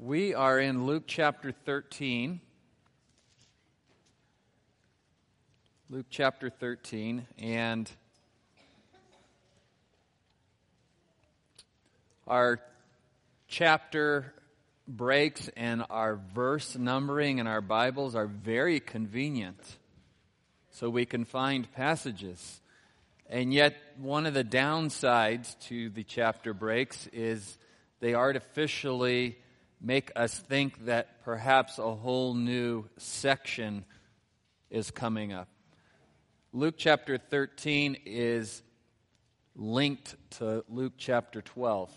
We are in Luke chapter 13. Luke chapter 13, and our chapter breaks and our verse numbering in our Bibles are very convenient so we can find passages. And yet, one of the downsides to the chapter breaks is they artificially make us think that perhaps a whole new section is coming up. Luke chapter 13 is linked to Luke chapter 12.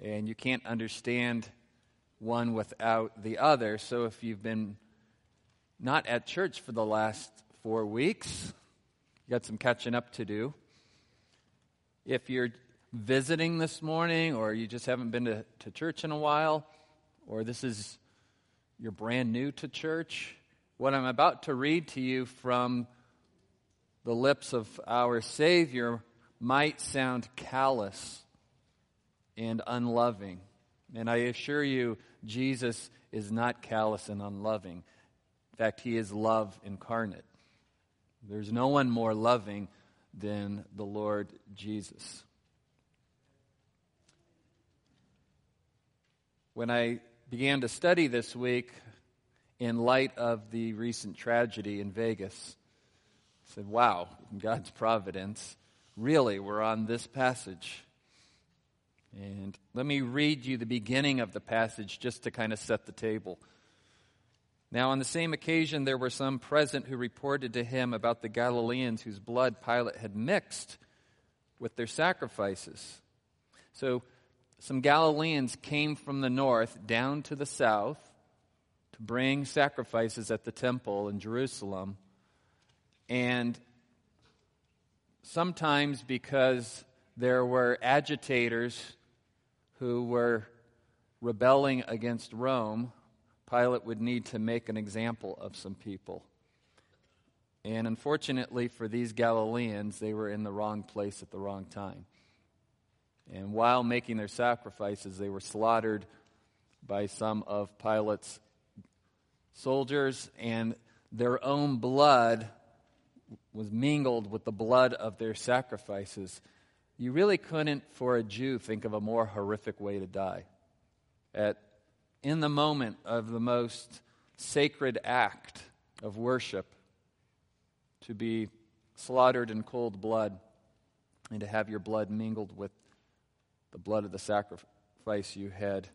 And you can't understand one without the other. So if you've been not at church for the last four weeks, you got some catching up to do. If you're visiting this morning, or you just haven't been to, to church in a while, or this is you're brand new to church, what I'm about to read to you from the lips of our Savior might sound callous and unloving. And I assure you, Jesus is not callous and unloving. In fact, he is love incarnate. There's no one more loving than the Lord Jesus. When I began to study this week in light of the recent tragedy in Vegas, I said, wow, in God's providence, really, we're on this passage. And let me read you the beginning of the passage just to kind of set the table. Now, on the same occasion, there were some present who reported to him about the Galileans whose blood Pilate had mixed with their sacrifices. So, some Galileans came from the north down to the south to bring sacrifices at the temple in Jerusalem. And sometimes because there were agitators who were rebelling against Rome, Pilate would need to make an example of some people. And unfortunately for these Galileans, they were in the wrong place at the wrong time. And while making their sacrifices, they were slaughtered by some of Pilate's soldiers, and their own blood was mingled with the blood of their sacrifices. You really couldn't, for a Jew, think of a more horrific way to die. At, in the moment of the most sacred act of worship, to be slaughtered in cold blood and to have your blood mingled with the blood of the sacrifice you had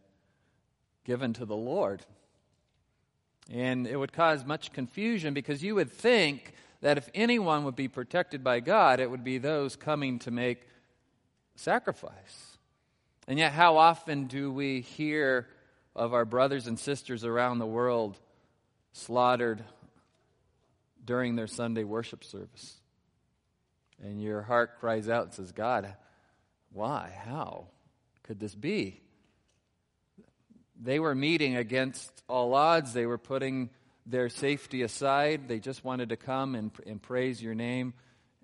given to the Lord. And it would cause much confusion because you would think that if anyone would be protected by God, it would be those coming to make sacrifice. And yet, how often do we hear of our brothers and sisters around the world slaughtered during their Sunday worship service? And your heart cries out and says, God, why? How could this be? They were meeting against all odds. They were putting their safety aside. They just wanted to come and, and praise your name.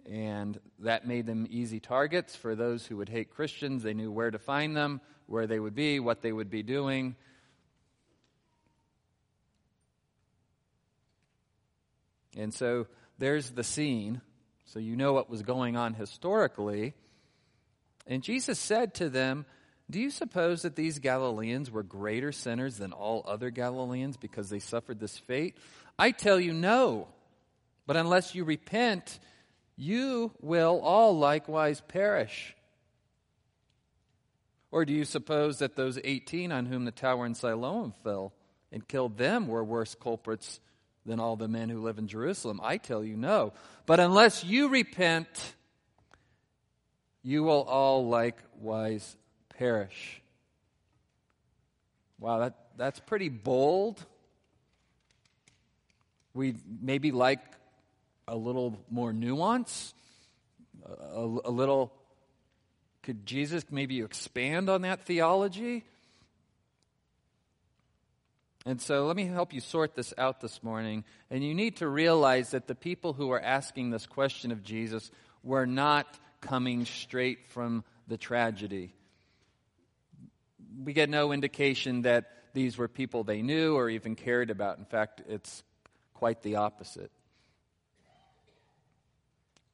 And that made them easy targets for those who would hate Christians. They knew where to find them, where they would be, what they would be doing. And so there's the scene. So you know what was going on historically. And Jesus said to them, Do you suppose that these Galileans were greater sinners than all other Galileans because they suffered this fate? I tell you, no. But unless you repent, you will all likewise perish. Or do you suppose that those 18 on whom the tower in Siloam fell and killed them were worse culprits than all the men who live in Jerusalem? I tell you, no. But unless you repent, you will all likewise perish. Wow, that, that's pretty bold. We maybe like a little more nuance, a, a little. Could Jesus maybe expand on that theology? And so let me help you sort this out this morning. And you need to realize that the people who are asking this question of Jesus were not coming straight from the tragedy. we get no indication that these were people they knew or even cared about. In fact, it's quite the opposite.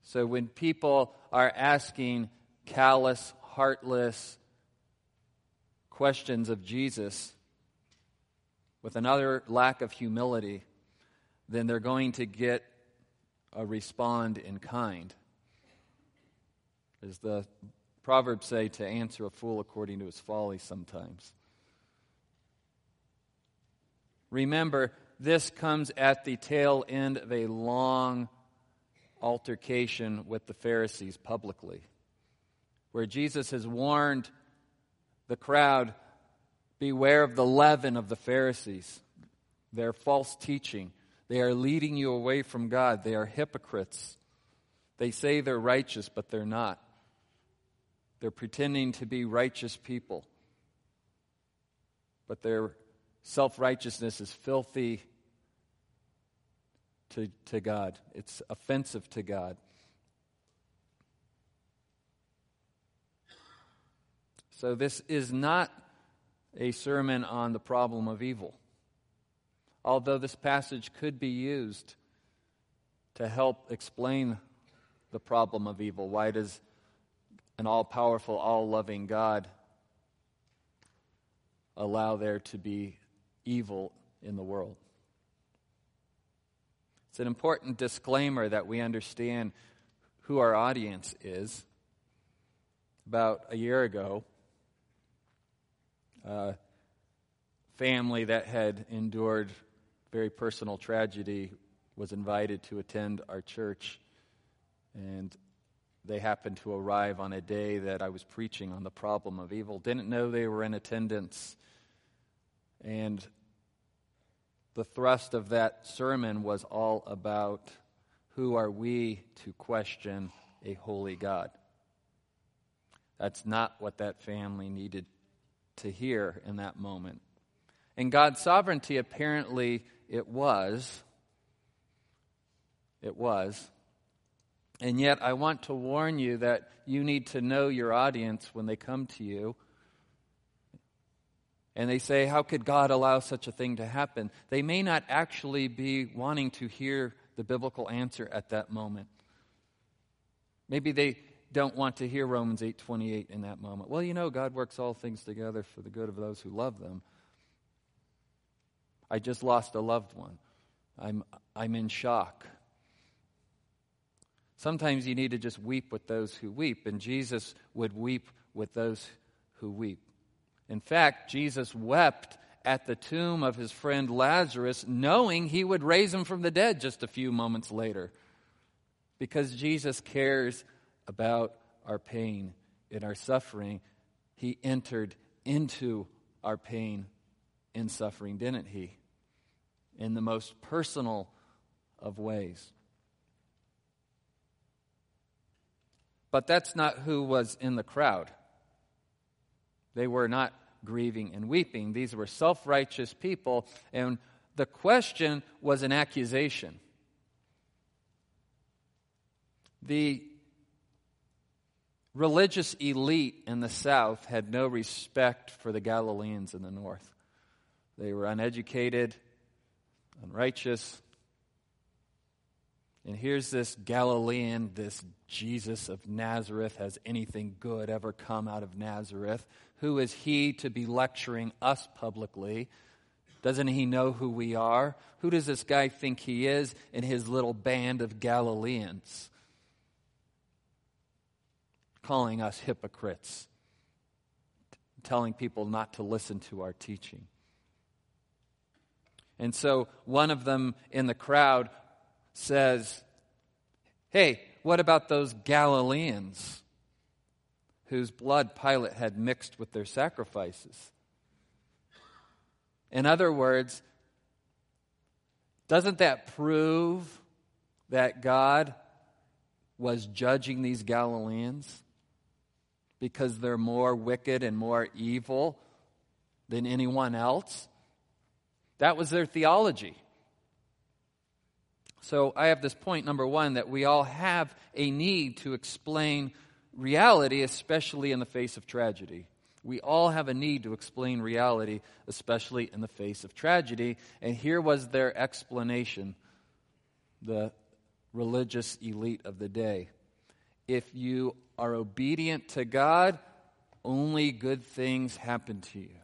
So when people are asking callous, heartless questions of Jesus with another lack of humility, then they're going to get a respond in kind. As the Proverbs say, to answer a fool according to his folly sometimes. Remember, this comes at the tail end of a long altercation with the Pharisees publicly, where Jesus has warned the crowd beware of the leaven of the Pharisees, their false teaching. They are leading you away from God, they are hypocrites. They say they're righteous, but they're not. They're pretending to be righteous people, but their self righteousness is filthy to, to God, it's offensive to God. So, this is not a sermon on the problem of evil, although this passage could be used to help explain the problem of evil. Why does an all powerful, all loving God allow there to be evil in the world? It's an important disclaimer that we understand who our audience is. About a year ago, a family that had endured very personal tragedy was invited to attend our church. And they happened to arrive on a day that I was preaching on the problem of evil. Didn't know they were in attendance. And the thrust of that sermon was all about who are we to question a holy God. That's not what that family needed to hear in that moment. In God's sovereignty, apparently, it was. It was. And yet, I want to warn you that you need to know your audience when they come to you and they say, How could God allow such a thing to happen? They may not actually be wanting to hear the biblical answer at that moment. Maybe they don't want to hear Romans 8:28 in that moment. Well, you know God works all things together for the good of those who love them. I just lost a loved one. I'm I'm in shock. Sometimes you need to just weep with those who weep, and Jesus would weep with those who weep. In fact, Jesus wept at the tomb of his friend Lazarus, knowing he would raise him from the dead just a few moments later. Because Jesus cares about our pain and our suffering, he entered into our pain and suffering, didn't he? In the most personal of ways. But that's not who was in the crowd. They were not grieving and weeping. These were self righteous people, and the question was an accusation. The religious elite in the south had no respect for the Galileans in the north. They were uneducated, unrighteous, and here's this Galilean, this Jesus of Nazareth. Has anything good ever come out of Nazareth? Who is he to be lecturing us publicly? Doesn't he know who we are? Who does this guy think he is in his little band of Galileans? Calling us hypocrites, telling people not to listen to our teaching. And so one of them in the crowd says, Hey, what about those Galileans whose blood Pilate had mixed with their sacrifices? In other words, doesn't that prove that God was judging these Galileans because they're more wicked and more evil than anyone else? That was their theology. So I have this point number one that we all have a need to explain reality, especially in the face of tragedy. We all have a need to explain reality, especially in the face of tragedy. And here was their explanation the religious elite of the day. If you are obedient to God, only good things happen to you.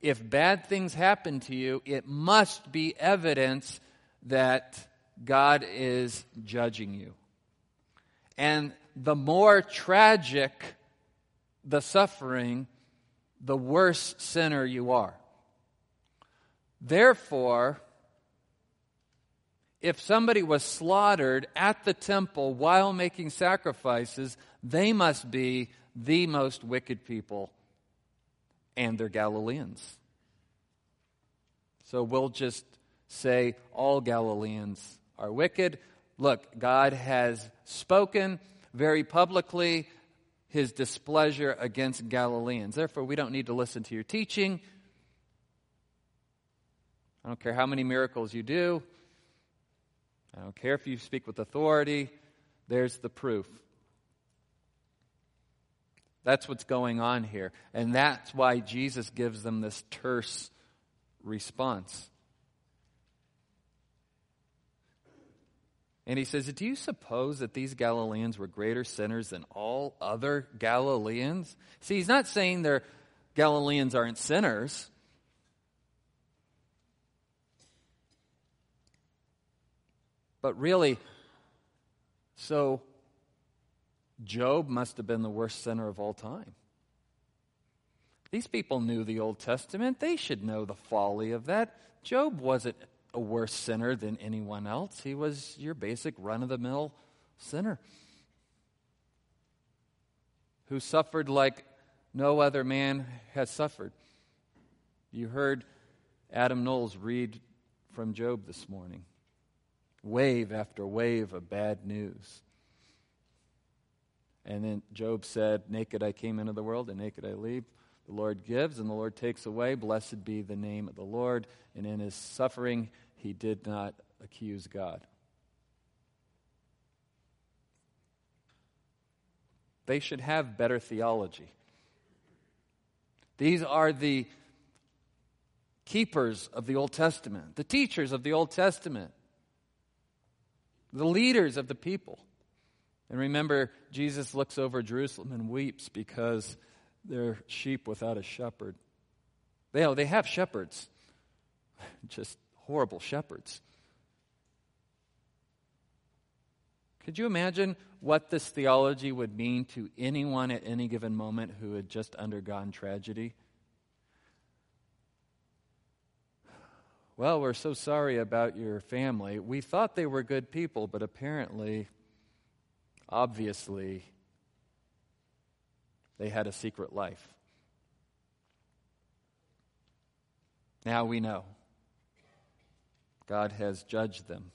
If bad things happen to you, it must be evidence that God is judging you. And the more tragic the suffering, the worse sinner you are. Therefore, if somebody was slaughtered at the temple while making sacrifices, they must be the most wicked people, and they're Galileans. So we'll just say all Galileans are wicked. Look, God has spoken very publicly his displeasure against Galileans. Therefore, we don't need to listen to your teaching. I don't care how many miracles you do. I don't care if you speak with authority. There's the proof. That's what's going on here. And that's why Jesus gives them this terse response. And he says, Do you suppose that these Galileans were greater sinners than all other Galileans? See, he's not saying their Galileans aren't sinners. But really, so Job must have been the worst sinner of all time. These people knew the Old Testament. They should know the folly of that. Job wasn't a worse sinner than anyone else. He was your basic run of the mill sinner who suffered like no other man has suffered. You heard Adam Knowles read from Job this morning. Wave after wave of bad news. And then Job said, Naked I came into the world, and naked I leave. The Lord gives, and the Lord takes away. Blessed be the name of the Lord. And in his suffering, he did not accuse God. They should have better theology. These are the keepers of the Old Testament, the teachers of the Old Testament, the leaders of the people. And remember, Jesus looks over Jerusalem and weeps because they're sheep without a shepherd. They, they have shepherds, just horrible shepherds. Could you imagine what this theology would mean to anyone at any given moment who had just undergone tragedy? Well, we're so sorry about your family. We thought they were good people, but apparently, obviously, they had a secret life. Now we know. God has judged them.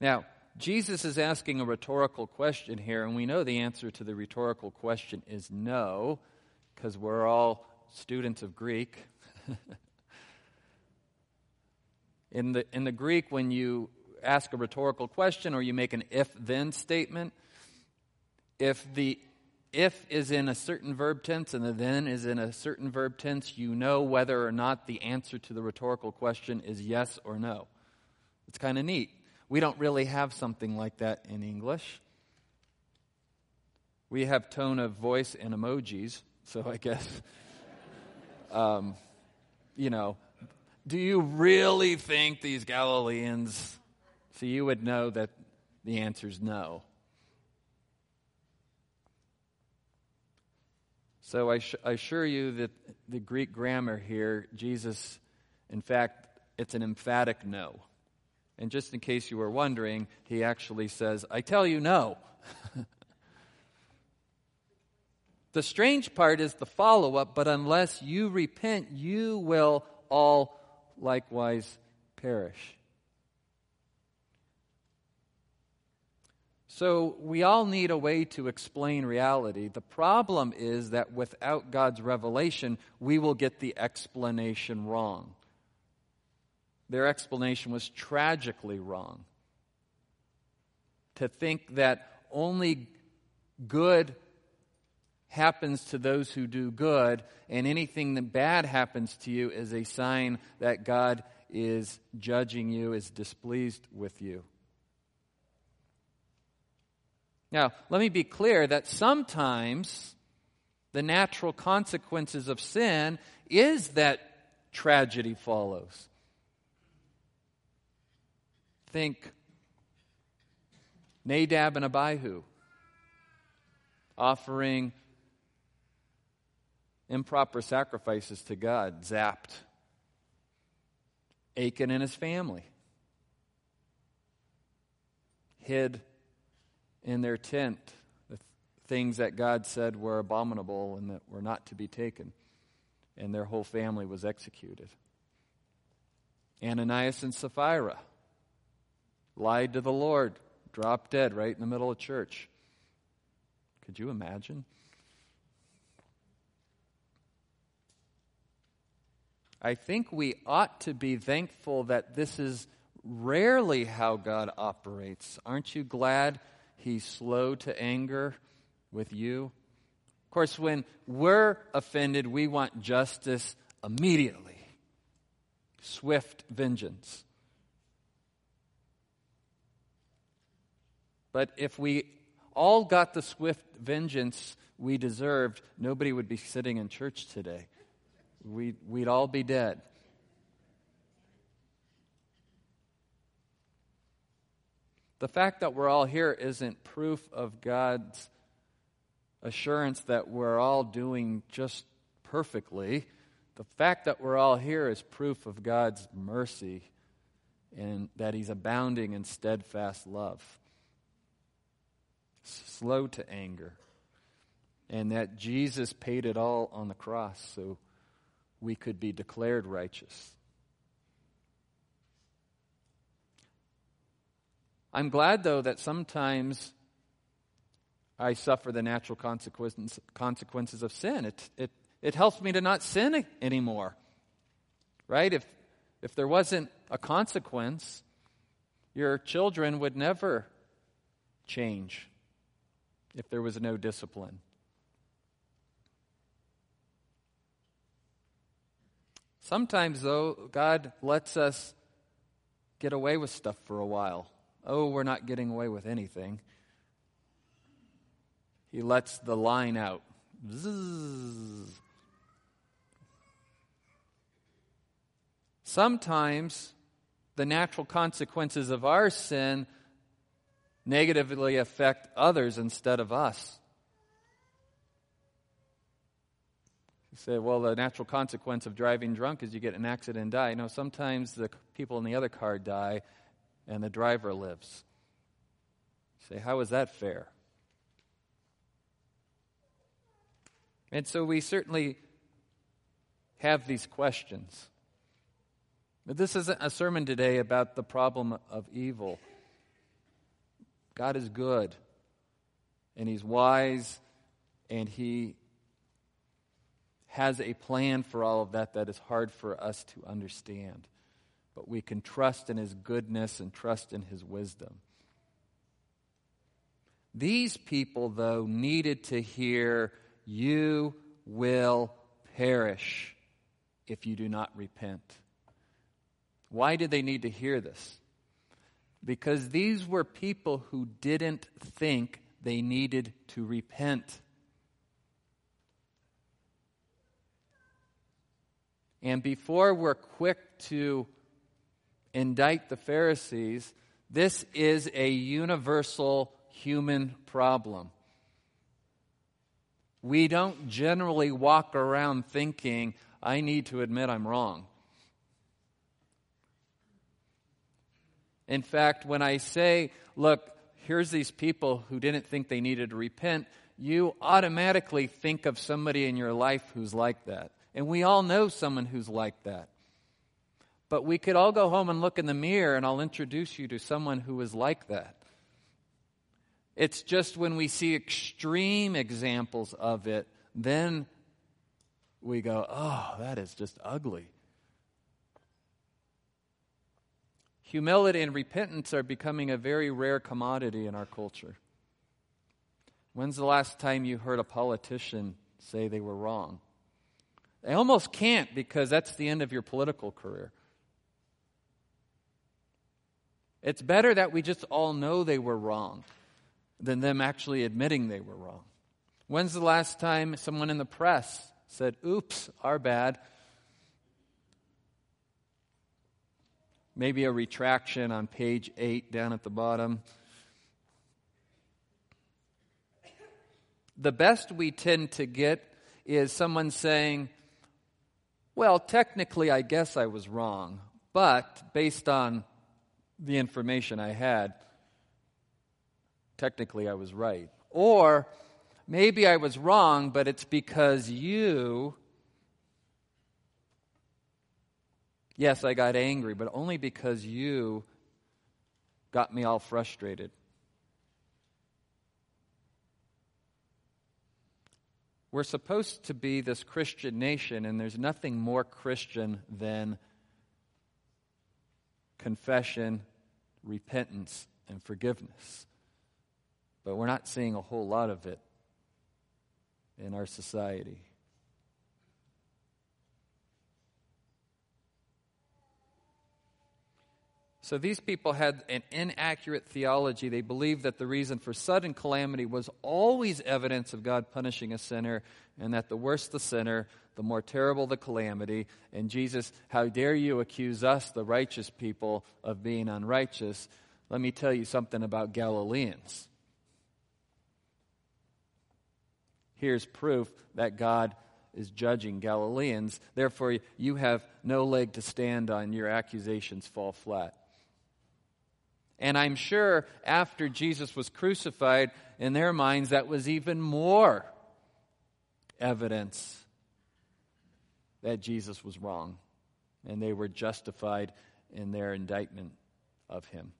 Now, Jesus is asking a rhetorical question here, and we know the answer to the rhetorical question is no, because we're all students of Greek. in, the, in the Greek, when you ask a rhetorical question or you make an if then statement, if the if is in a certain verb tense and the then is in a certain verb tense, you know whether or not the answer to the rhetorical question is yes or no. It's kind of neat. We don't really have something like that in English. We have tone of voice and emojis, so I guess, um, you know, do you really think these Galileans? So you would know that the answer is no. So I, sh- I assure you that the Greek grammar here, Jesus, in fact, it's an emphatic no. And just in case you were wondering, he actually says, I tell you no. the strange part is the follow up, but unless you repent, you will all likewise perish. So we all need a way to explain reality. The problem is that without God's revelation, we will get the explanation wrong. Their explanation was tragically wrong. To think that only good happens to those who do good, and anything that bad happens to you is a sign that God is judging you, is displeased with you. Now, let me be clear that sometimes the natural consequences of sin is that tragedy follows. Think Nadab and Abihu offering improper sacrifices to God, zapped. Achan and his family hid in their tent the things that God said were abominable and that were not to be taken. And their whole family was executed. Ananias and Sapphira lied to the Lord, dropped dead right in the middle of church. Could you imagine? I think we ought to be thankful that this is rarely how God operates. Aren't you glad He's slow to anger with you? Of course, when we're offended, we want justice immediately, swift vengeance. But if we all got the swift vengeance we deserved, nobody would be sitting in church today. We'd, we'd all be dead. The fact that we're all here isn't proof of God's assurance that we're all doing just perfectly. The fact that we're all here is proof of God's mercy and that He's abounding in steadfast love, slow to anger, and that Jesus paid it all on the cross so we could be declared righteous. I'm glad, though, that sometimes I suffer the natural consequences of sin. It, it, it helps me to not sin anymore. Right? If, if there wasn't a consequence, your children would never change if there was no discipline. Sometimes, though, God lets us get away with stuff for a while. Oh, we're not getting away with anything. He lets the line out. Zzz. Sometimes the natural consequences of our sin negatively affect others instead of us. You say, well, the natural consequence of driving drunk is you get an accident and die. No, sometimes the people in the other car die and the driver lives. You say, how is that fair? And so we certainly have these questions. But this isn't a sermon today about the problem of evil. God is good, and He's wise, and He has a plan for all of that that is hard for us to understand. But we can trust in His goodness and trust in His wisdom. These people, though, needed to hear, You will perish if you do not repent. Why did they need to hear this? Because these were people who didn't think they needed to repent. And before we're quick to indict the Pharisees, this is a universal human problem. We don't generally walk around thinking, I need to admit I'm wrong. In fact, when I say, look, here's these people who didn't think they needed to repent, you automatically think of somebody in your life who's like that. And we all know someone who's like that. But we could all go home and look in the mirror, and I'll introduce you to someone who is like that. It's just when we see extreme examples of it, then we go, oh, that is just ugly. Humility and repentance are becoming a very rare commodity in our culture. When's the last time you heard a politician say they were wrong? They almost can't because that's the end of your political career. It's better that we just all know they were wrong than them actually admitting they were wrong. When's the last time someone in the press said, oops, our bad? Maybe a retraction on page 8 down at the bottom. The best we tend to get is someone saying, Well, technically, I guess I was wrong, but based on the information I had, technically I was right. Or maybe I was wrong, but it's because you. Yes, I got angry, but only because you got me all frustrated. We're supposed to be this Christian nation, and there's nothing more Christian than confession, repentance, and forgiveness. But we're not seeing a whole lot of it in our society. So these people had an inaccurate theology. They believed that the reason for sudden calamity was always evidence of God punishing a sinner, and that the worse the sinner, the more terrible the calamity. And Jesus, how dare you accuse us, the righteous people, of being unrighteous? Let me tell you something about Galileans. Here's proof that God is judging Galileans. Therefore, you have no leg to stand on. Your accusations fall flat. And I'm sure after Jesus was crucified, in their minds, that was even more evidence that Jesus was wrong. And they were justified in their indictment of him.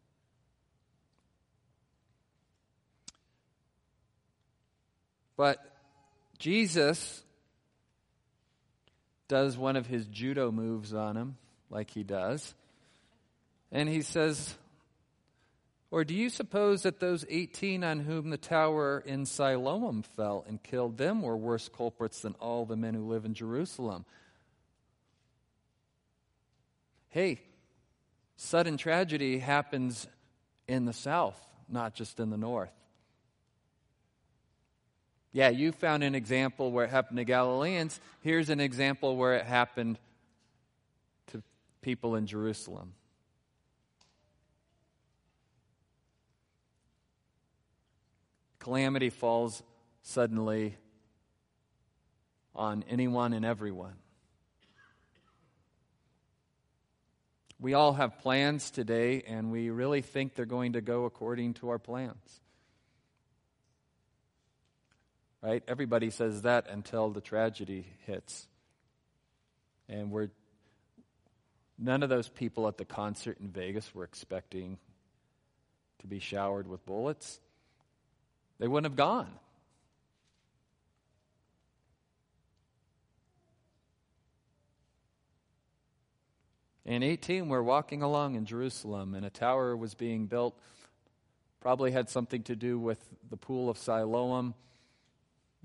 But Jesus does one of his judo moves on him, like he does. And he says, or do you suppose that those 18 on whom the tower in Siloam fell and killed them were worse culprits than all the men who live in Jerusalem? Hey, sudden tragedy happens in the south, not just in the north. Yeah, you found an example where it happened to Galileans. Here's an example where it happened to people in Jerusalem. Calamity falls suddenly on anyone and everyone. We all have plans today, and we really think they're going to go according to our plans. Right? Everybody says that until the tragedy hits. And we're none of those people at the concert in Vegas were expecting to be showered with bullets. They wouldn't have gone. In 18, we're walking along in Jerusalem, and a tower was being built. Probably had something to do with the pool of Siloam.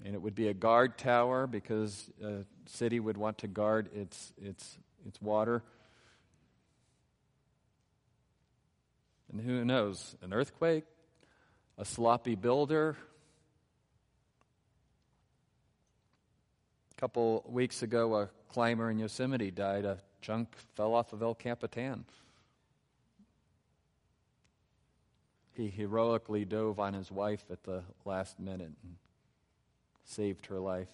And it would be a guard tower because a city would want to guard its, its, its water. And who knows, an earthquake, a sloppy builder. A couple weeks ago, a climber in Yosemite died. A chunk fell off of El Capitan. He heroically dove on his wife at the last minute and saved her life.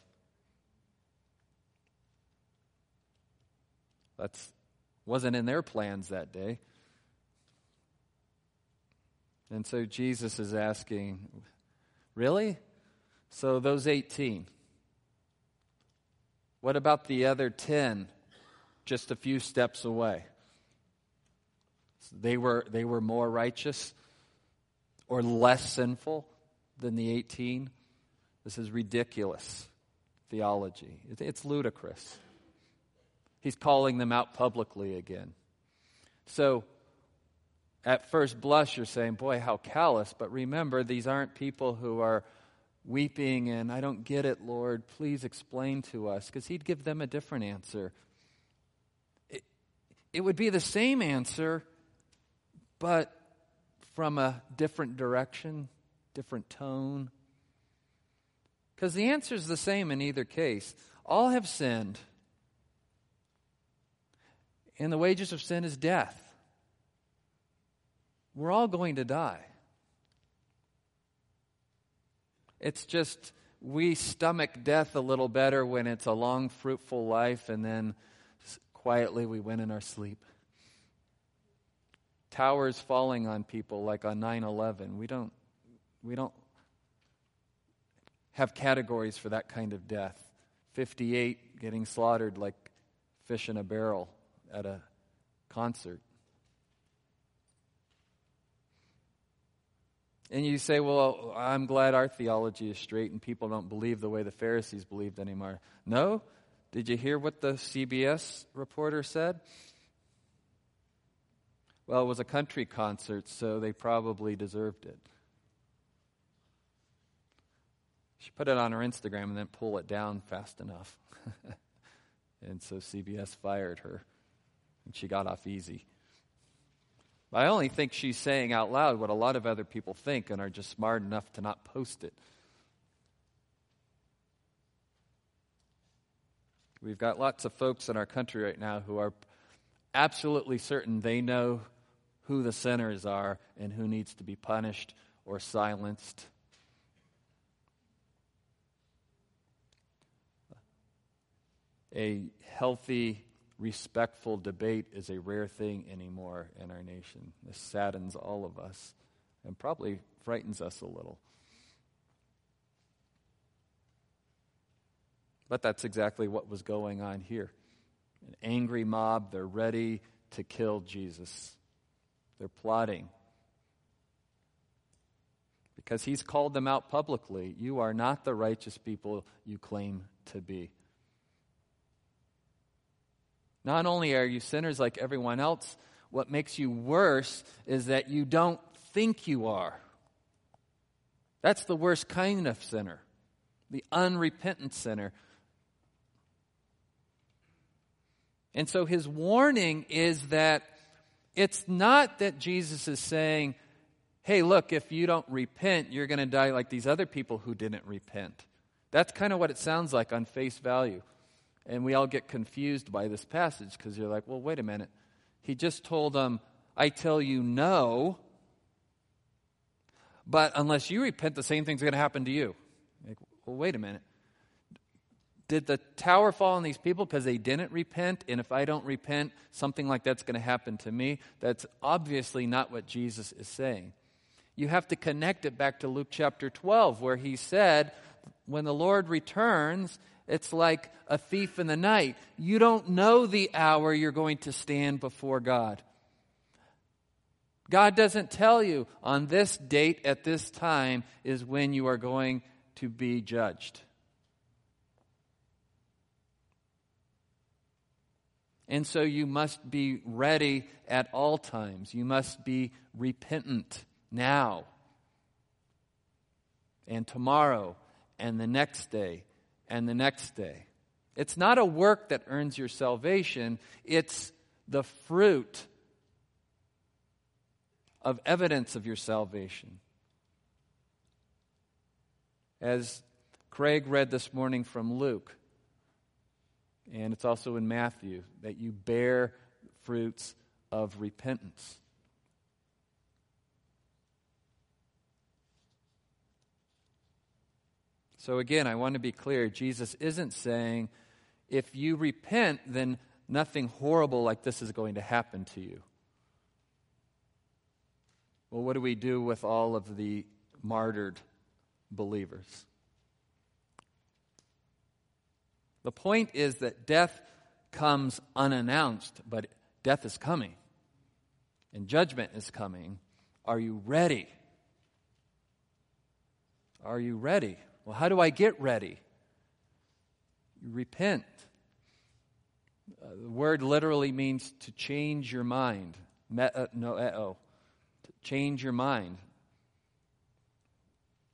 That wasn't in their plans that day. And so Jesus is asking, Really? So those 18. What about the other 10 just a few steps away? They were, they were more righteous or less sinful than the 18? This is ridiculous theology. It's ludicrous. He's calling them out publicly again. So, at first blush, you're saying, boy, how callous. But remember, these aren't people who are weeping and, I don't get it, Lord, please explain to us, because he'd give them a different answer. It, would be the same answer, but from a different direction, different tone. Because the answer is the same in either case. All have sinned, and the wages of sin is death. We're all going to die. It's just we stomach death a little better when it's a long, fruitful life, and then quietly we went in our sleep. Towers falling on people like on 9 11. We don't, we don't have categories for that kind of death. 58 getting slaughtered like fish in a barrel at a concert. And you say, well, I'm glad our theology is straight and people don't believe the way the Pharisees believed anymore. No? Did you hear what the CBS reporter said? Well, it was a country concert, so they probably deserved it. She put it on her Instagram and then pull it down fast enough. and so CBS fired her, and she got off easy. I only think she's saying out loud what a lot of other people think and are just smart enough to not post it. We've got lots of folks in our country right now who are absolutely certain they know who the sinners are and who needs to be punished or silenced. A healthy respectful debate is a rare thing anymore in our nation. This saddens all of us and probably frightens us a little. But that's exactly what was going on here. An angry mob, they're ready to kill Jesus. They're plotting. Because he's called them out publicly. You are not the righteous people you claim to be. Not only are you sinners like everyone else, what makes you worse is that you don't think you are. That's the worst kind of sinner, the unrepentant sinner. And so his warning is that it's not that Jesus is saying, hey, look, if you don't repent, you're going to die like these other people who didn't repent. That's kind of what it sounds like on face value. And we all get confused by this passage because you're like, well, wait a minute. He just told them, I tell you no, but unless you repent, the same thing's going to happen to you. Like, well, wait a minute. Did the tower fall on these people because they didn't repent? And if I don't repent, something like that's going to happen to me? That's obviously not what Jesus is saying. You have to connect it back to Luke chapter 12, where he said, when the Lord returns, it's like a thief in the night. You don't know the hour you're going to stand before God. God doesn't tell you on this date at this time is when you are going to be judged. And so you must be ready at all times. You must be repentant now and tomorrow and the next day and the next day. It's not a work that earns your salvation, it's the fruit of evidence of your salvation. As Craig read this morning from Luke, and it's also in Matthew, that you bear fruits of repentance. So, again, I want to be clear Jesus isn't saying, if you repent, then nothing horrible like this is going to happen to you. Well, what do we do with all of the martyred believers? The point is that death comes unannounced, but death is coming, and judgment is coming. Are you ready? Are you ready? Well, how do I get ready? You repent. Uh, the word literally means to change your mind. Uh, no, uh-oh. To change your mind.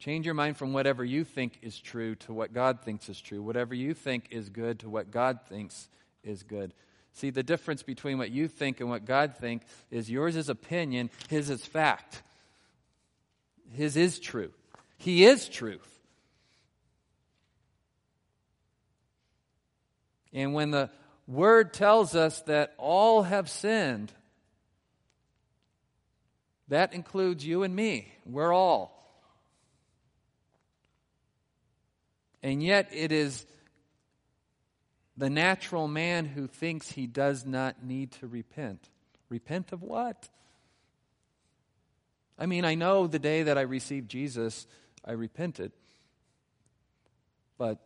Change your mind from whatever you think is true to what God thinks is true, whatever you think is good to what God thinks is good. See, the difference between what you think and what God thinks is yours is opinion, his is fact. His is truth. He is truth. And when the word tells us that all have sinned, that includes you and me. We're all. And yet, it is the natural man who thinks he does not need to repent. Repent of what? I mean, I know the day that I received Jesus, I repented. But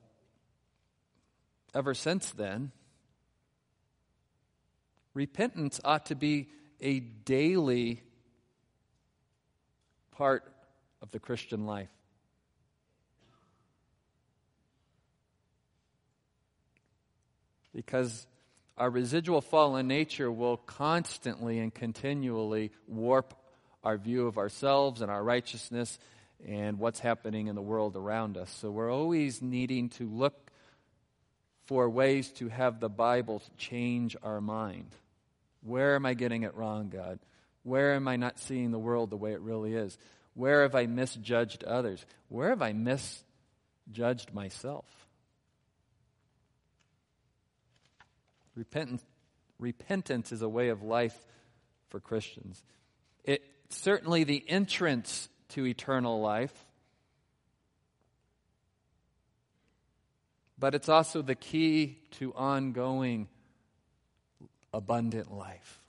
ever since then, repentance ought to be a daily part of the Christian life. Because our residual fallen nature will constantly and continually warp our view of ourselves and our righteousness and what's happening in the world around us. So we're always needing to look for ways to have the Bible change our mind. Where am I getting it wrong, God? Where am I not seeing the world the way it really is? Where have I misjudged others? Where have I misjudged myself? Repentance, repentance is a way of life for Christians. It's certainly the entrance to eternal life, but it's also the key to ongoing abundant life.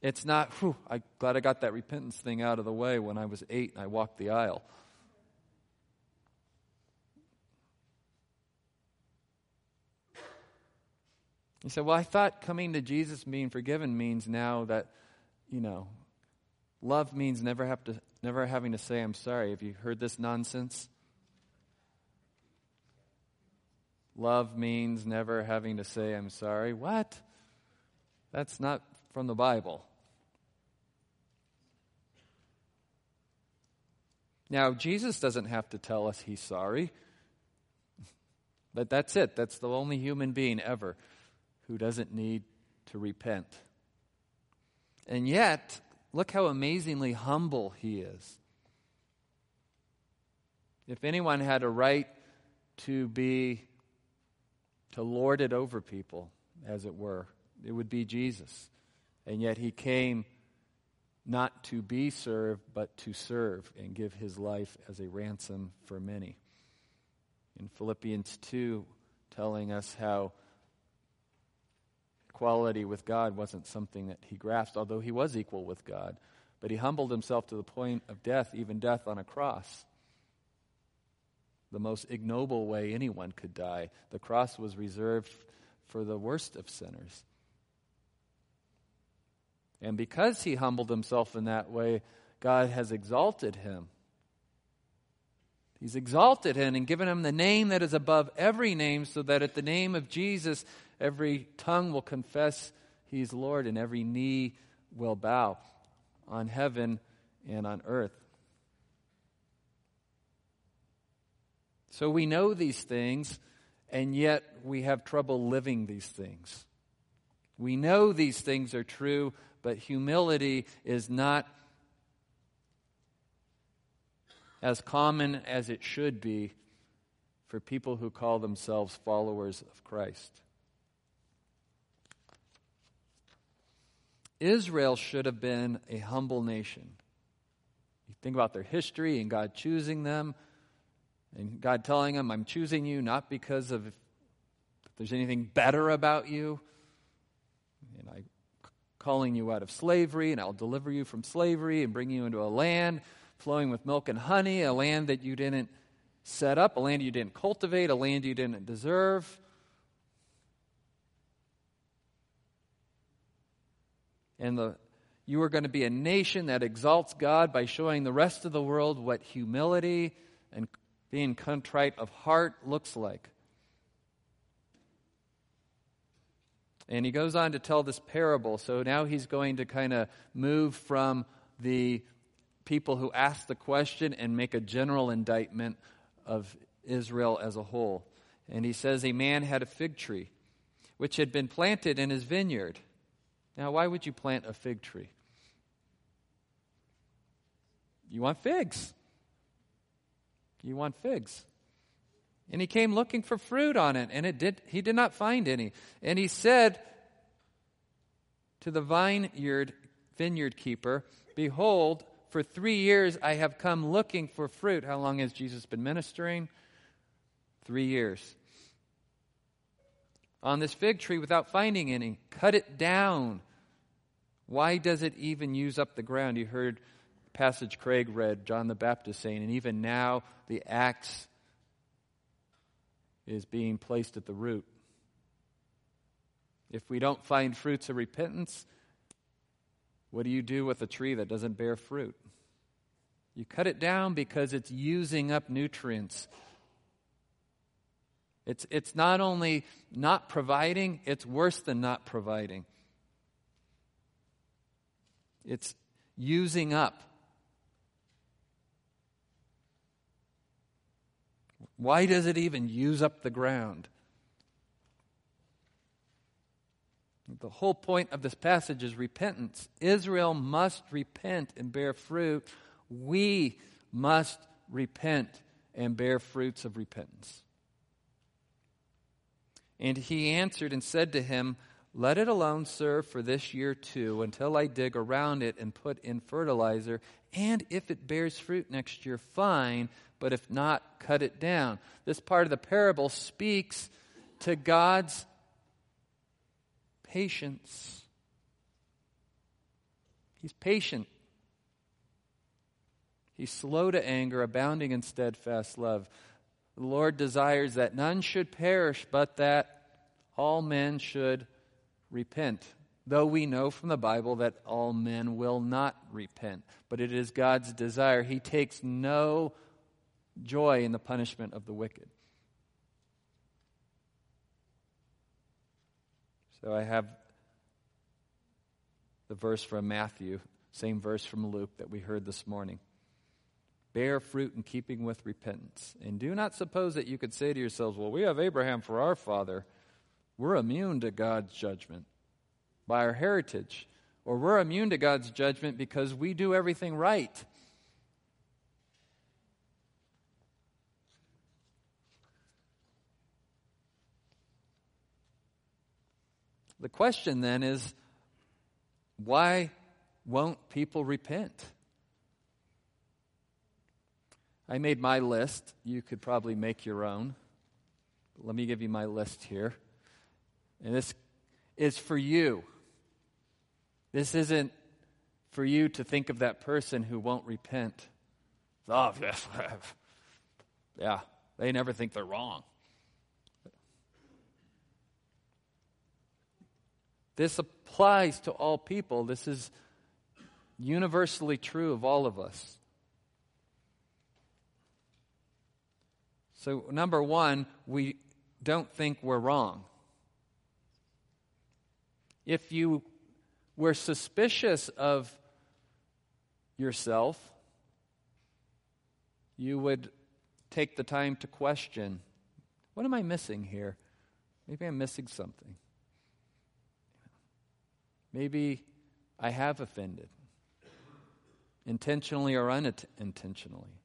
It's not, whew, I'm glad I got that repentance thing out of the way when I was eight and I walked the aisle. You say, well, I thought coming to Jesus being forgiven means now that, you know, love means never have to never having to say I'm sorry. Have you heard this nonsense? Love means never having to say I'm sorry. What? That's not from the Bible. Now, Jesus doesn't have to tell us he's sorry. But that's it. That's the only human being ever who doesn't need to repent. And yet, look how amazingly humble he is. If anyone had a right to be, to lord it over people, as it were, it would be Jesus. And yet he came not to be served, but to serve and give his life as a ransom for many. In Philippians 2, telling us how equality with God wasn't something that he grasped, although he was equal with God. But he humbled himself to the point of death, even death on a cross. The most ignoble way anyone could die. The cross was reserved for the worst of sinners. And because he humbled himself in that way, God has exalted him. He's exalted him and given him the name that is above every name, so that at the name of Jesus, Every tongue will confess He's Lord, and every knee will bow on heaven and on earth. So we know these things, and yet we have trouble living these things. We know these things are true, but humility is not as common as it should be for people who call themselves followers of Christ. Israel should have been a humble nation. You think about their history and God choosing them, and God telling them, I'm choosing you not because of if there's anything better about you, and I'm calling you out of slavery, and I'll deliver you from slavery and bring you into a land flowing with milk and honey, a land that you didn't set up, a land you didn't cultivate, a land you didn't deserve. And the, you are going to be a nation that exalts God by showing the rest of the world what humility and being contrite of heart looks like. And he goes on to tell this parable. So now he's going to kind of move from the people who ask the question and make a general indictment of Israel as a whole. And he says, A man had a fig tree which had been planted in his vineyard. Now, why would you plant a fig tree? You want figs. You want figs. And he came looking for fruit on it, and it did, he did not find any. And he said to the vineyard, vineyard keeper, Behold, for three years I have come looking for fruit. How long has Jesus been ministering? Three years. On this fig tree without finding any. Cut it down. Why does it even use up the ground? You heard passage Craig read, John the Baptist saying, and even now the axe is being placed at the root. If we don't find fruits of repentance, what do you do with a tree that doesn't bear fruit? You cut it down because it's using up nutrients. It's, it's not only not providing, it's worse than not providing. It's using up. Why does it even use up the ground? The whole point of this passage is repentance. Israel must repent and bear fruit. We must repent and bear fruits of repentance. And he answered and said to him, Let it alone, sir, for this year too, until I dig around it and put in fertilizer. And if it bears fruit next year, fine but if not, cut it down. This part of the parable speaks to God's patience. He's patient. He's slow to anger, abounding in steadfast love. The Lord desires that none should perish, but that all men should repent. Though we know from the Bible that all men will not repent, but it is God's desire. He takes no joy in the punishment of the wicked. So I have the verse from Matthew, same verse from Luke that we heard this morning. Bear fruit in keeping with repentance. And do not suppose that you could say to yourselves, Well, we have Abraham for our father. We're immune to God's judgment by our heritage. Or we're immune to God's judgment because we do everything right. The question then is why won't people repent? I made my list. You could probably make your own. But let me give you my list here. And this is for you. This isn't for you to think of that person who won't repent. Oh, yes. yeah, they never think they're wrong. This applies to all people. This is universally true of all of us. So, number one, we don't think we're wrong. If you were suspicious of yourself, you would take the time to question what am I missing here? Maybe I'm missing something. Maybe I have offended, intentionally or unintentionally.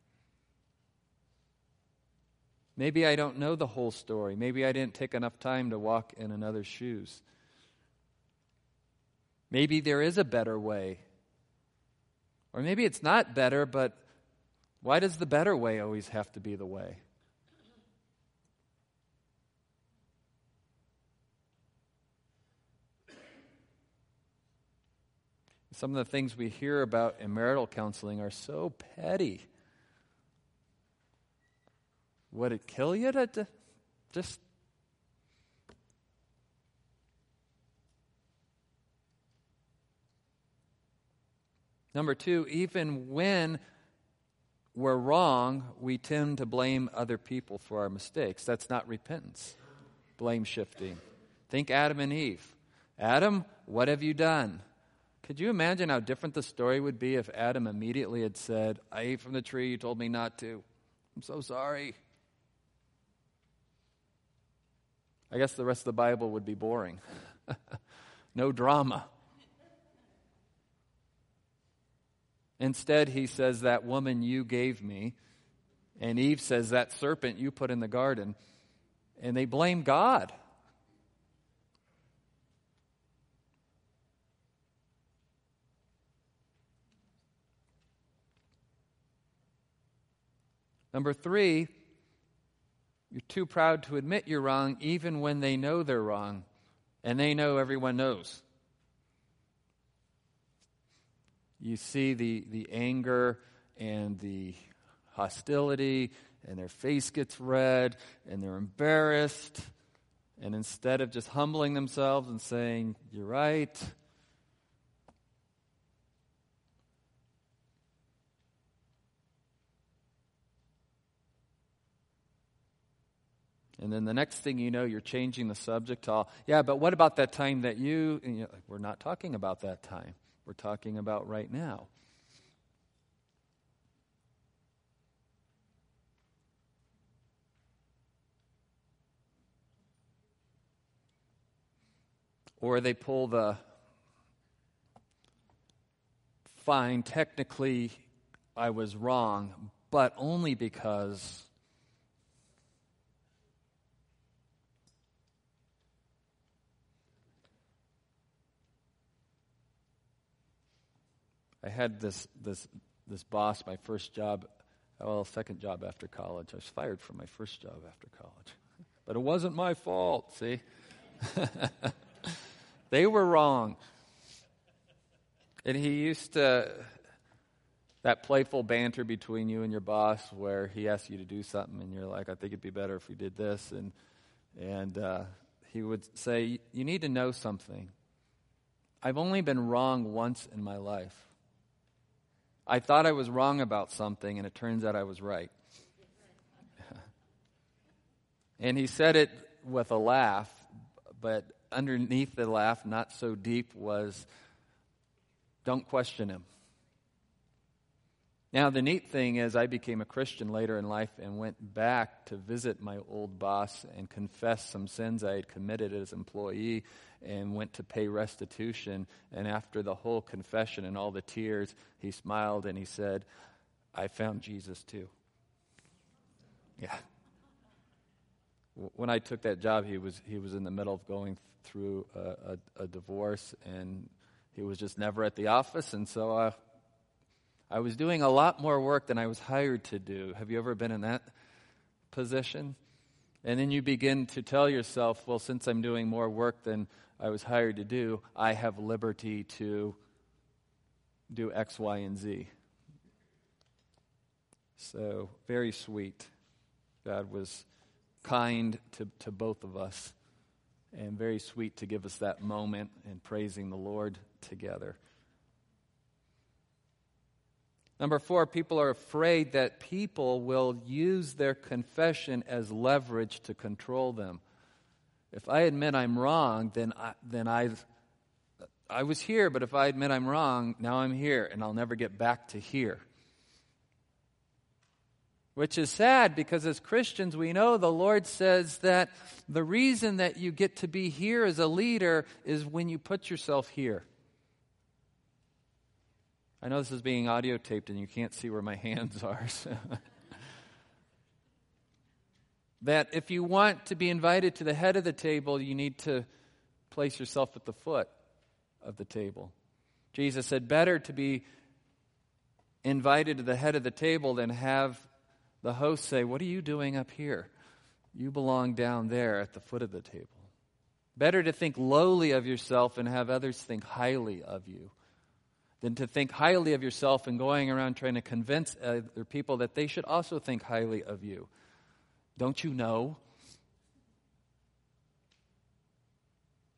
Maybe I don't know the whole story. Maybe I didn't take enough time to walk in another's shoes. Maybe there is a better way. Or maybe it's not better, but why does the better way always have to be the way? Some of the things we hear about in marital counseling are so petty. Would it kill you to, to just Number two, even when we're wrong, we tend to blame other people for our mistakes. That's not repentance, blame shifting. Think Adam and Eve. Adam, what have you done? Could you imagine how different the story would be if Adam immediately had said, I ate from the tree you told me not to? I'm so sorry. I guess the rest of the Bible would be boring. no drama. Instead, he says, That woman you gave me. And Eve says, That serpent you put in the garden. And they blame God. Number three, you're too proud to admit you're wrong, even when they know they're wrong, and they know everyone knows. You see the, the anger and the hostility, and their face gets red, and they're embarrassed. And instead of just humbling themselves and saying, You're right, And then the next thing you know, you're changing the subject to all, yeah, but what about that time that you, you know, we're not talking about that time. We're talking about right now. Or they pull the fine, technically I was wrong, but only because I had this, this, this boss, my first job, well, second job after college. I was fired from my first job after college. But it wasn't my fault, see? they were wrong. And he used to, that playful banter between you and your boss where he asks you to do something and you're like, I think it'd be better if we did this. And, and uh, he would say, You need to know something. I've only been wrong once in my life. I thought I was wrong about something, and it turns out I was right. and he said it with a laugh, but underneath the laugh, not so deep, was don't question him. Now, the neat thing is, I became a Christian later in life and went back to visit my old boss and confess some sins I had committed as employee and went to pay restitution. And after the whole confession and all the tears, he smiled and he said, I found Jesus too. Yeah. When I took that job, he was, he was in the middle of going through a, a, a divorce and he was just never at the office. And so I I was doing a lot more work than I was hired to do. Have you ever been in that position? And then you begin to tell yourself, well, since I'm doing more work than I was hired to do, I have liberty to do X, Y, and Z. So, very sweet. God was kind to, to both of us and very sweet to give us that moment in praising the Lord together. Number four, people are afraid that people will use their confession as leverage to control them. If I admit I'm wrong, then I, then I I was here, but if I admit I'm wrong, now I'm here, and I'll never get back to here. Which is sad because as Christians, we know the Lord says that the reason that you get to be here as a leader is when you put yourself here. I know this is being audio taped and you can't see where my hands are. So. that if you want to be invited to the head of the table, you need to place yourself at the foot of the table. Jesus said, Better to be invited to the head of the table than have the host say, What are you doing up here? You belong down there at the foot of the table. Better to think lowly of yourself and have others think highly of you than to think highly of yourself and going around trying to convince other people that they should also think highly of you. Don't you know?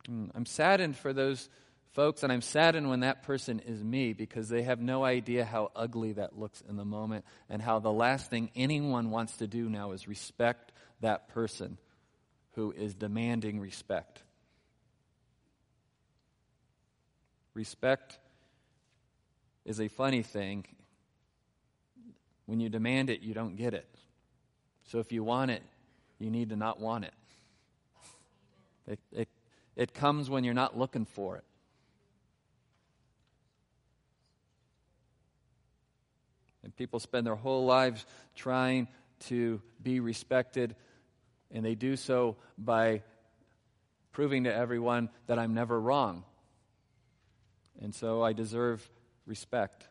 Hmm, I'm saddened for those folks, and I'm saddened when that person is me because they have no idea how ugly that looks in the moment and how the last thing anyone wants to do now is respect that person who is demanding respect. Respect is a funny thing. When you demand it, you don't get it. So if you want it, you need to not want it. It, it, it comes when you're not looking for it. And people spend their whole lives trying to be respected, and they do so by proving to everyone that I'm never wrong. And so I deserve respect.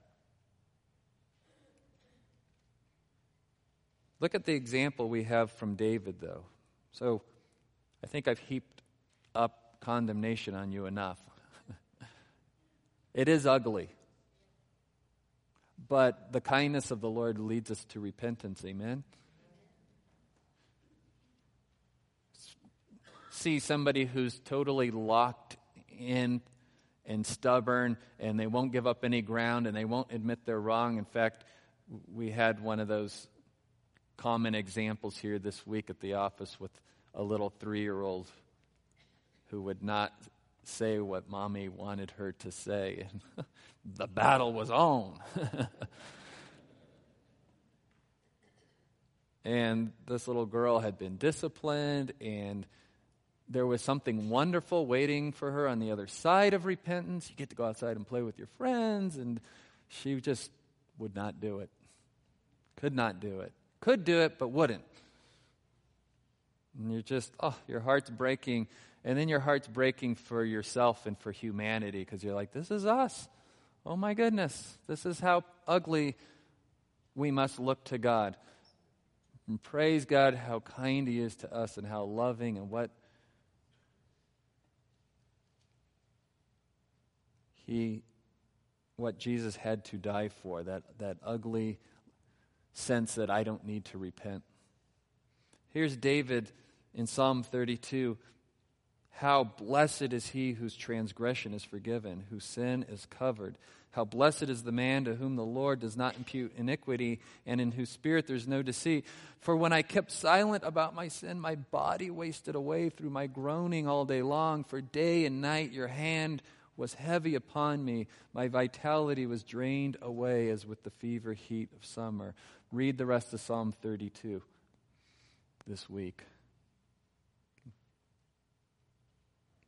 Look at the example we have from David, though. So I think I've heaped up condemnation on you enough. it is ugly. But the kindness of the Lord leads us to repentance. Amen. See somebody who's totally locked in and stubborn and they won't give up any ground and they won't admit they're wrong. In fact, we had one of those common examples here this week at the office with a little three year old who would not say what mommy wanted her to say. And the battle was on. and this little girl had been disciplined, and there was something wonderful waiting for her on the other side of repentance. You get to go outside and play with your friends, and she just would not do it. Could not do it. Could do it, but wouldn't. And you're just, oh, your heart's breaking. And then your heart's breaking for yourself and for humanity because you're like, this is us. Oh my goodness, this is how ugly we must look to God. And praise God how kind He is to us and how loving and what He what Jesus had to die for, that, that ugly sense that I don't need to repent. Here's David in Psalm 32 How blessed is he whose transgression is forgiven, whose sin is covered. How blessed is the man to whom the Lord does not impute iniquity, and in whose spirit there's no deceit. For when I kept silent about my sin, my body wasted away through my groaning all day long. For day and night your hand was heavy upon me. My vitality was drained away as with the fever heat of summer. Read the rest of Psalm 32 this week.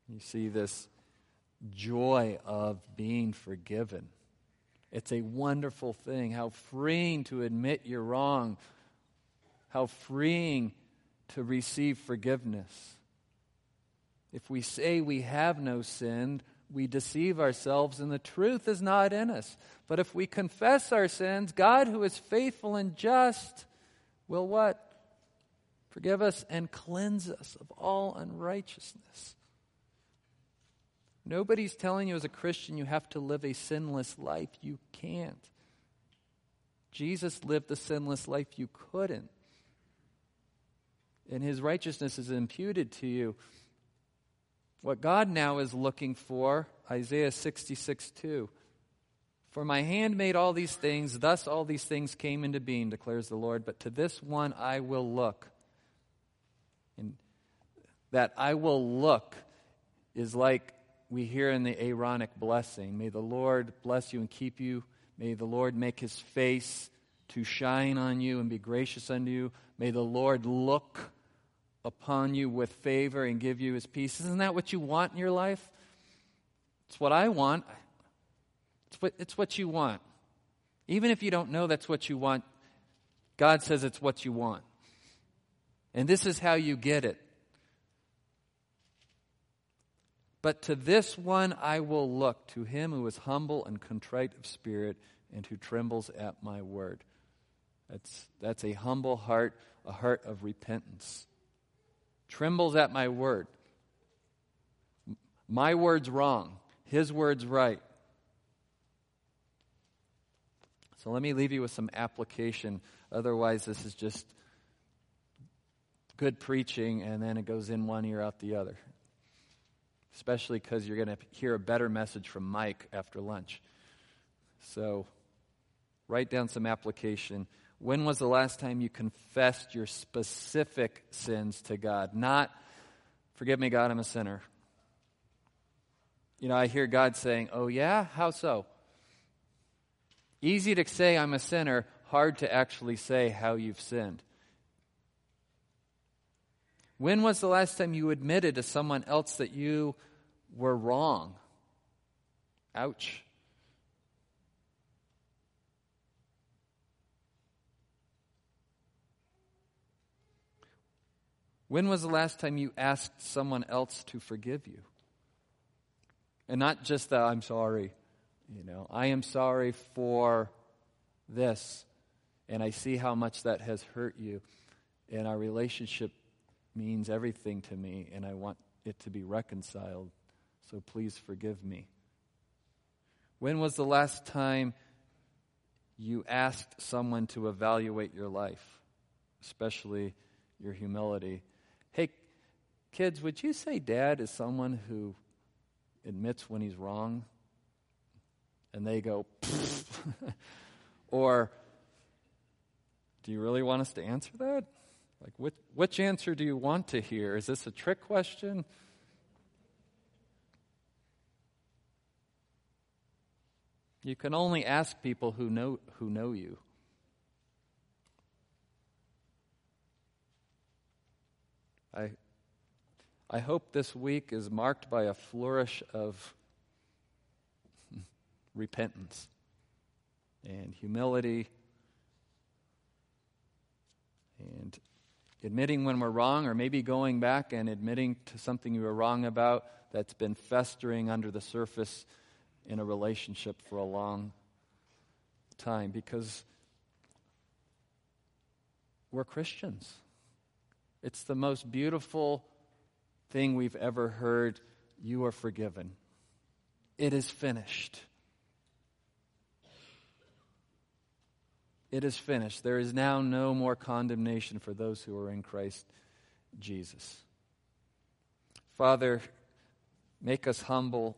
You see this joy of being forgiven. It's a wonderful thing. How freeing to admit you're wrong. How freeing to receive forgiveness. If we say we have no sin, we deceive ourselves and the truth is not in us. But if we confess our sins, God, who is faithful and just, will what? Forgive us and cleanse us of all unrighteousness. Nobody's telling you as a Christian you have to live a sinless life. You can't. Jesus lived a sinless life. You couldn't. And his righteousness is imputed to you. What God now is looking for, Isaiah 66 2. For my hand made all these things, thus all these things came into being, declares the Lord. But to this one I will look. And that I will look is like we hear in the Aaronic blessing. May the Lord bless you and keep you. May the Lord make his face to shine on you and be gracious unto you. May the Lord look upon you with favor and give you his peace. Isn't that what you want in your life? It's what I want. It's what, it's what you want. Even if you don't know that's what you want, God says it's what you want. And this is how you get it. But to this one I will look, to him who is humble and contrite of spirit and who trembles at my word. That's, that's a humble heart, a heart of repentance trembles at my word. My word's wrong, his word's right. So let me leave you with some application. Otherwise, this is just good preaching and then it goes in one ear out the other. Especially because you're going to hear a better message from Mike after lunch. So write down some application. When was the last time you confessed your specific sins to God? Not, forgive me, God, I'm a sinner. You know, I hear God saying, Oh, yeah? How so? Easy to say, I'm a sinner, hard to actually say how you've sinned. When was the last time you admitted to someone else that you were wrong? Ouch. When was the last time you asked someone else to forgive you? And not just that I'm sorry, you know, I am sorry for this, and I see how much that has hurt you, and our relationship means everything to me, and I want it to be reconciled, so please forgive me. When was the last time you asked someone to evaluate your life, especially your humility? Hey, kids, would you say dad is someone who admits when he's wrong? And they go, or do you really want us to answer that? Like, which, which answer do you want to hear? Is this a trick question? You can only ask people who know, who know you. I, I hope this week is marked by a flourish of repentance and humility and admitting when we're wrong, or maybe going back and admitting to something you were wrong about that's been festering under the surface in a relationship for a long time because we're Christians. It's the most beautiful thing we've ever heard. You are forgiven. It is finished. It is finished. There is now no more condemnation for those who are in Christ Jesus. Father, make us humble.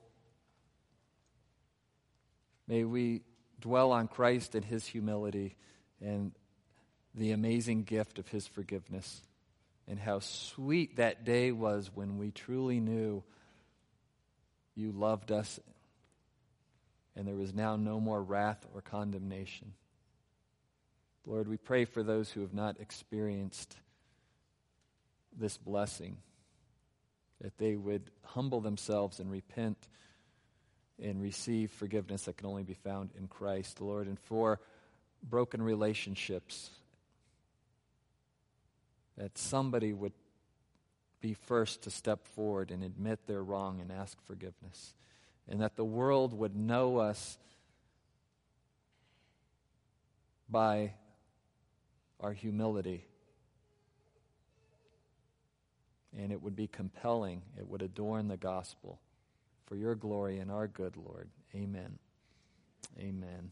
May we dwell on Christ and his humility and the amazing gift of his forgiveness and how sweet that day was when we truly knew you loved us and there was now no more wrath or condemnation. Lord, we pray for those who have not experienced this blessing, that they would humble themselves and repent and receive forgiveness that can only be found in Christ, Lord, and for broken relationships that somebody would be first to step forward and admit their wrong and ask forgiveness. And that the world would know us by our humility. And it would be compelling, it would adorn the gospel for your glory and our good, Lord. Amen. Amen.